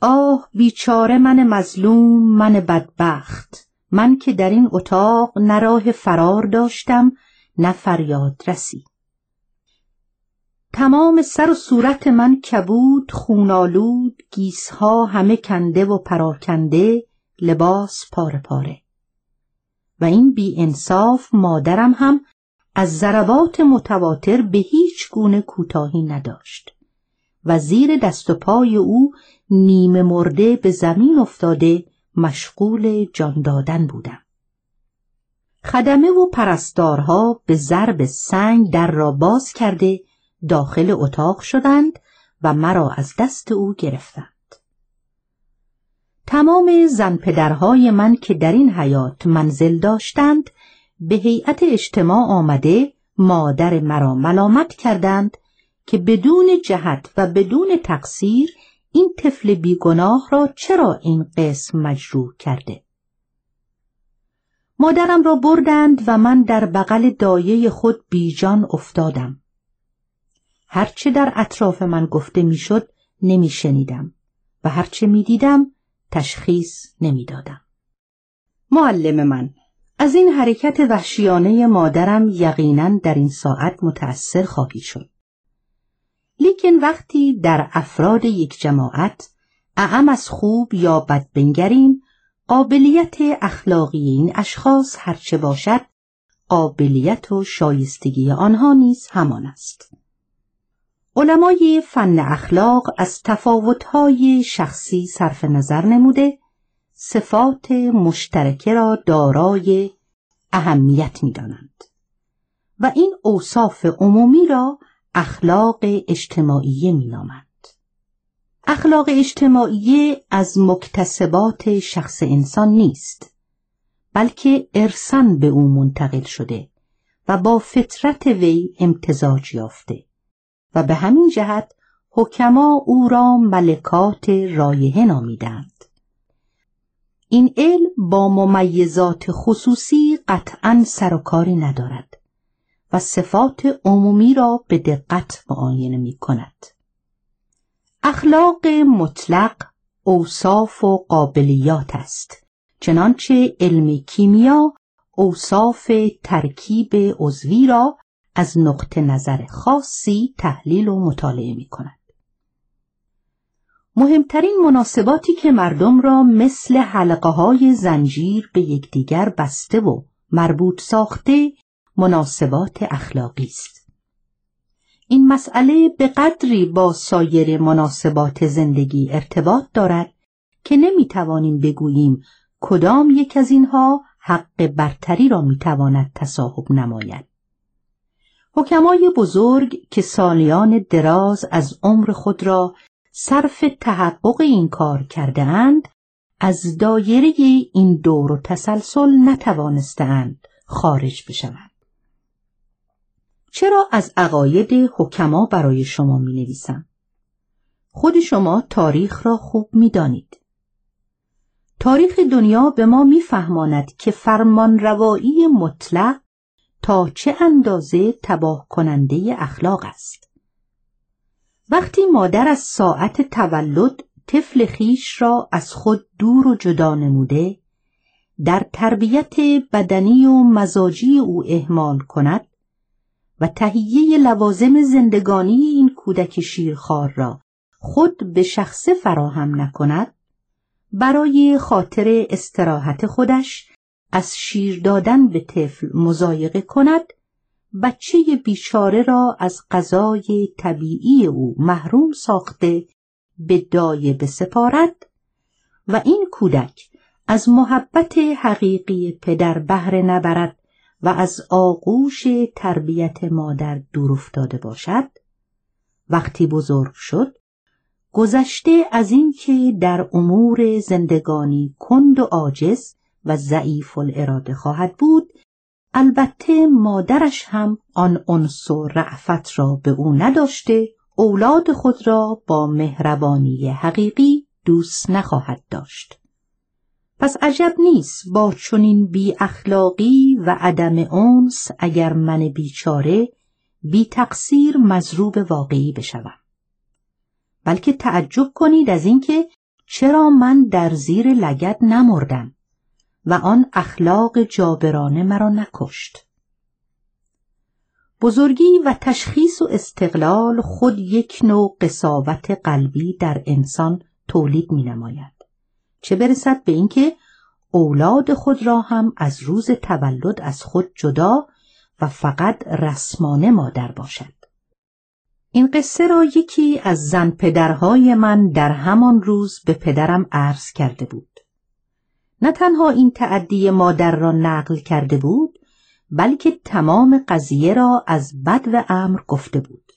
آه بیچاره من مظلوم من بدبخت. من که در این اتاق نه فرار داشتم نه فریاد رسی. تمام سر و صورت من کبود خونالود گیسها همه کنده و پراکنده لباس پاره پاره. و این بی انصاف مادرم هم از ضربات متواتر به هیچ گونه کوتاهی نداشت و زیر دست و پای او نیمه مرده به زمین افتاده مشغول جان دادن بودم. خدمه و پرستارها به ضرب سنگ در را باز کرده داخل اتاق شدند و مرا از دست او گرفتند. تمام زن پدرهای من که در این حیات منزل داشتند به هیئت اجتماع آمده مادر مرا ملامت کردند که بدون جهت و بدون تقصیر این طفل بیگناه را چرا این قسم مجروح کرده. مادرم را بردند و من در بغل دایه خود بیجان افتادم. هرچه در اطراف من گفته می‌شد نمیشنیدم و هرچه می‌دیدم تشخیص نمی‌دادم. معلم من از این حرکت وحشیانه مادرم یقینا در این ساعت متأثر خواهی شد. لیکن وقتی در افراد یک جماعت اعم از خوب یا بد بنگریم قابلیت اخلاقی این اشخاص هرچه باشد قابلیت و شایستگی آنها نیز همان است. علمای فن اخلاق از تفاوتهای شخصی صرف نظر نموده صفات مشترکه را دارای اهمیت می‌دانند. و این اوصاف عمومی را اخلاق اجتماعی مینامند. اخلاق اجتماعی از مکتسبات شخص انسان نیست بلکه ارسان به او منتقل شده و با فطرت وی امتزاج یافته و به همین جهت حکما او را ملکات رایه نامیدند. این علم با ممیزات خصوصی قطعا سر و کاری ندارد و صفات عمومی را به دقت معاینه می کند. اخلاق مطلق اوصاف و قابلیات است چنانچه علم کیمیا اوصاف ترکیب عضوی را از نقطه نظر خاصی تحلیل و مطالعه می کند. مهمترین مناسباتی که مردم را مثل حلقه های زنجیر به یکدیگر بسته و مربوط ساخته مناسبات اخلاقی است. این مسئله به قدری با سایر مناسبات زندگی ارتباط دارد که نمی توانیم بگوییم کدام یک از اینها حق برتری را می تواند تصاحب نماید. حکمای بزرگ که سالیان دراز از عمر خود را صرف تحقق این کار کرده اند از دایره این دور و تسلسل نتوانستند خارج بشوند. چرا از عقاید حکما برای شما می نویسم؟ خود شما تاریخ را خوب می دانید. تاریخ دنیا به ما میفهماند که فرمان روایی مطلق تا چه اندازه تباه کننده اخلاق است. وقتی مادر از ساعت تولد طفل خیش را از خود دور و جدا نموده در تربیت بدنی و مزاجی او اهمال کند و تهیه لوازم زندگانی این کودک شیرخوار را خود به شخصه فراهم نکند برای خاطر استراحت خودش از شیر دادن به طفل مزایقه کند بچه بیچاره را از غذای طبیعی او محروم ساخته به دایه بسپارد و این کودک از محبت حقیقی پدر بهره نبرد و از آغوش تربیت مادر دور افتاده باشد. وقتی بزرگ شد گذشته از اینکه در امور زندگانی کند و عاجز و ضعیف الاراده خواهد بود البته مادرش هم آن عنصر رعفت را به او نداشته اولاد خود را با مهربانی حقیقی دوست نخواهد داشت. پس عجب نیست با چنین بی اخلاقی و عدم اونس اگر من بیچاره بی تقصیر مضروب واقعی بشوم. بلکه تعجب کنید از اینکه چرا من در زیر لگد نمردم. و آن اخلاق جابرانه مرا نکشت بزرگی و تشخیص و استقلال خود یک نوع قصاوت قلبی در انسان تولید می نماید. چه برسد به اینکه اولاد خود را هم از روز تولد از خود جدا و فقط رسمانه مادر باشد. این قصه را یکی از زن پدرهای من در همان روز به پدرم عرض کرده بود. نه تنها این تعدی مادر را نقل کرده بود بلکه تمام قضیه را از بد و امر گفته بود.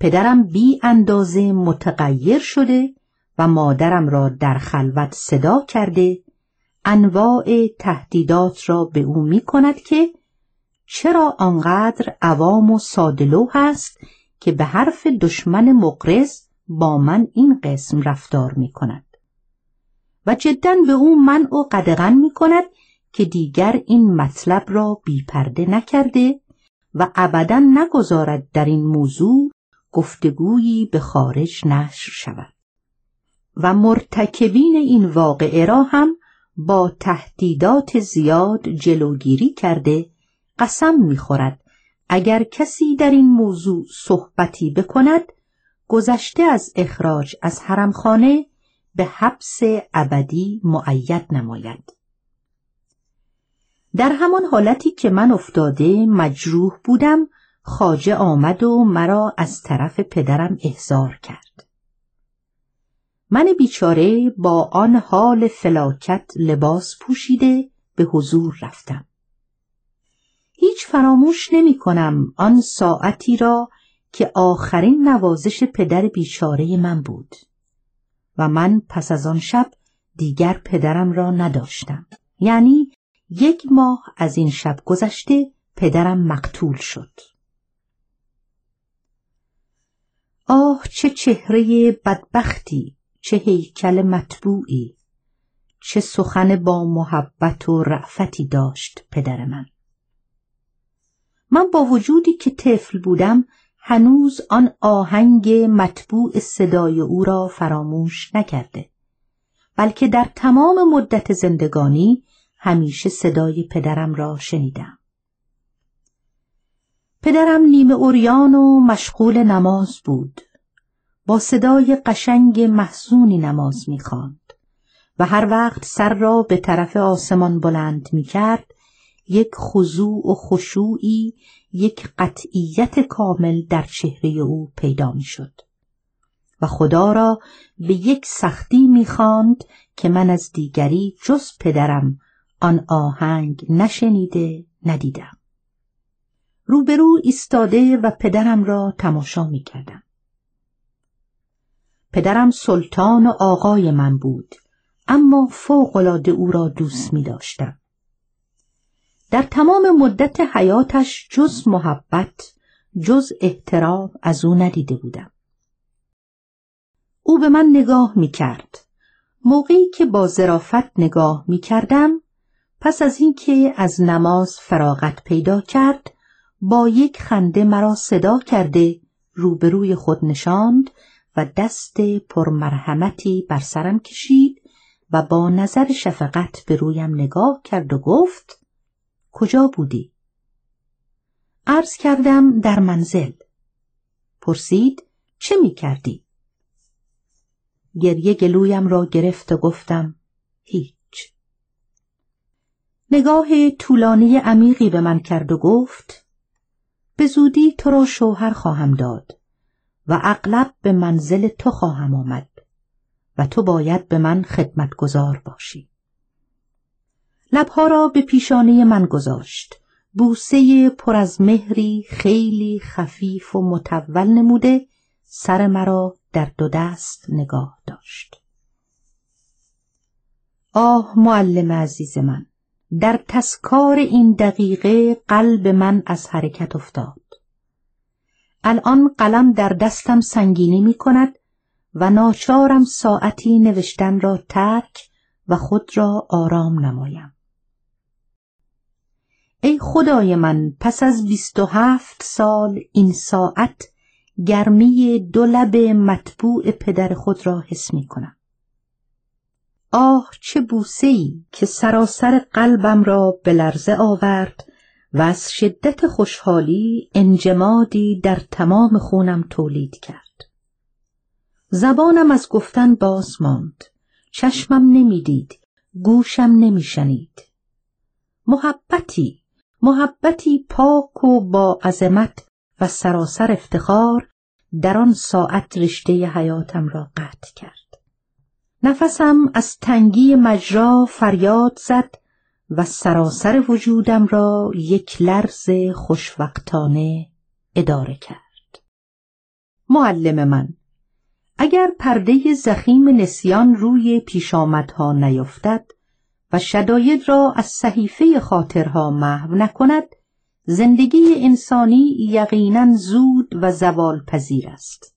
پدرم بی اندازه متغیر شده و مادرم را در خلوت صدا کرده انواع تهدیدات را به او می کند که چرا آنقدر عوام و سادلو هست که به حرف دشمن مقرز با من این قسم رفتار می کند و جدا به او من و قدغن می کند که دیگر این مطلب را بیپرده نکرده و ابدا نگذارد در این موضوع گفتگویی به خارج نشر شود. و مرتکبین این واقعه را هم با تهدیدات زیاد جلوگیری کرده قسم می‌خورد. اگر کسی در این موضوع صحبتی بکند گذشته از اخراج از حرمخانه به حبس ابدی معید نماید. در همان حالتی که من افتاده مجروح بودم خاجه آمد و مرا از طرف پدرم احضار کرد. من بیچاره با آن حال فلاکت لباس پوشیده به حضور رفتم. هیچ فراموش نمی کنم آن ساعتی را که آخرین نوازش پدر بیچاره من بود. و من پس از آن شب دیگر پدرم را نداشتم. یعنی یک ماه از این شب گذشته پدرم مقتول شد. آه چه چهره بدبختی چه هیکل مطبوعی چه سخن با محبت و رعفتی داشت پدر من. من با وجودی که طفل بودم هنوز آن آهنگ مطبوع صدای او را فراموش نکرده بلکه در تمام مدت زندگانی همیشه صدای پدرم را شنیدم. پدرم نیمه اوریان و مشغول نماز بود. با صدای قشنگ محزونی نماز می‌خواند و هر وقت سر را به طرف آسمان بلند می‌کرد یک خضوع و خشوعی یک قطعیت کامل در چهره او پیدا می‌شد. و خدا را به یک سختی می‌خواند که من از دیگری جز پدرم آن آهنگ نشنیده ندیدم. روبرو ایستاده و پدرم را تماشا می‌کردم. پدرم سلطان و آقای من بود اما فوقالعاده او را دوست می داشتم. در تمام مدت حیاتش جز محبت جز احترام از او ندیده بودم. او به من نگاه می کرد موقعی که با ظرافت نگاه می کردم پس از اینکه از نماز فراغت پیدا کرد با یک خنده مرا صدا کرده روبروی خود نشاند و دست پرمرحمتی بر سرم کشید و با نظر شفقت به رویم نگاه کرد و گفت کجا بودی؟ عرض کردم در منزل پرسید چه می کردی؟ گریه گلویم را گرفت و گفتم هیچ نگاه طولانی عمیقی به من کرد و گفت به زودی تو را شوهر خواهم داد و اغلب به منزل تو خواهم آمد و تو باید به من خدمتگزار باشی لبها را به پیشانه من گذاشت. بوسه پر از مهری خیلی خفیف و متول نموده سر مرا در دو دست نگاه داشت. آه معلم عزیز من در تسکار این دقیقه قلب من از حرکت افتاد. الان قلم در دستم سنگینی می کند و ناچارم ساعتی نوشتن را ترک و خود را آرام نمایم. ای خدای من پس از بیست و هفت سال این ساعت گرمی دو لب مطبوع پدر خود را حس می کنم. آه چه بوسه ای که سراسر قلبم را به لرزه آورد و از شدت خوشحالی انجمادی در تمام خونم تولید کرد. زبانم از گفتن باز ماند. چشمم نمی‌دید. گوشم نمیشنید. محبتی محبتی پاک و با عظمت و سراسر افتخار در آن ساعت رشته حیاتم را قطع کرد. نفسم از تنگی مجرا فریاد زد و سراسر وجودم را یک لرز خوشوقتانه اداره کرد. معلم من اگر پرده زخیم نسیان روی پیشامدها نیفتد و شداید را از صحیفه خاطرها محو نکند زندگی انسانی یقینا زود و زوال پذیر است.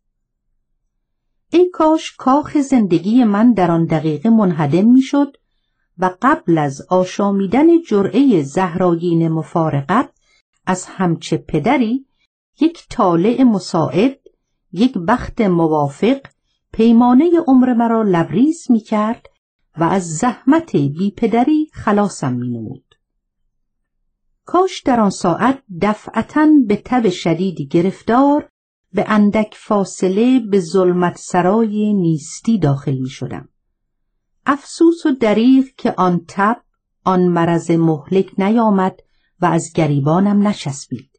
ای کاش کاخ زندگی من در آن دقیقه منهدم می‌شد و قبل از آشامیدن جرعه زهراگین مفارقت از همچه پدری یک طالع مساعد یک بخت موافق پیمانه عمر مرا لبریز می کرد و از زحمت بیپدری خلاصم می نمود. کاش در آن ساعت دفعتا به تب شدیدی گرفتار به اندک فاصله به ظلمت سرای نیستی داخل می شدم. افسوس و دریغ که آن تب آن مرض مهلک نیامد و از گریبانم نچسبید.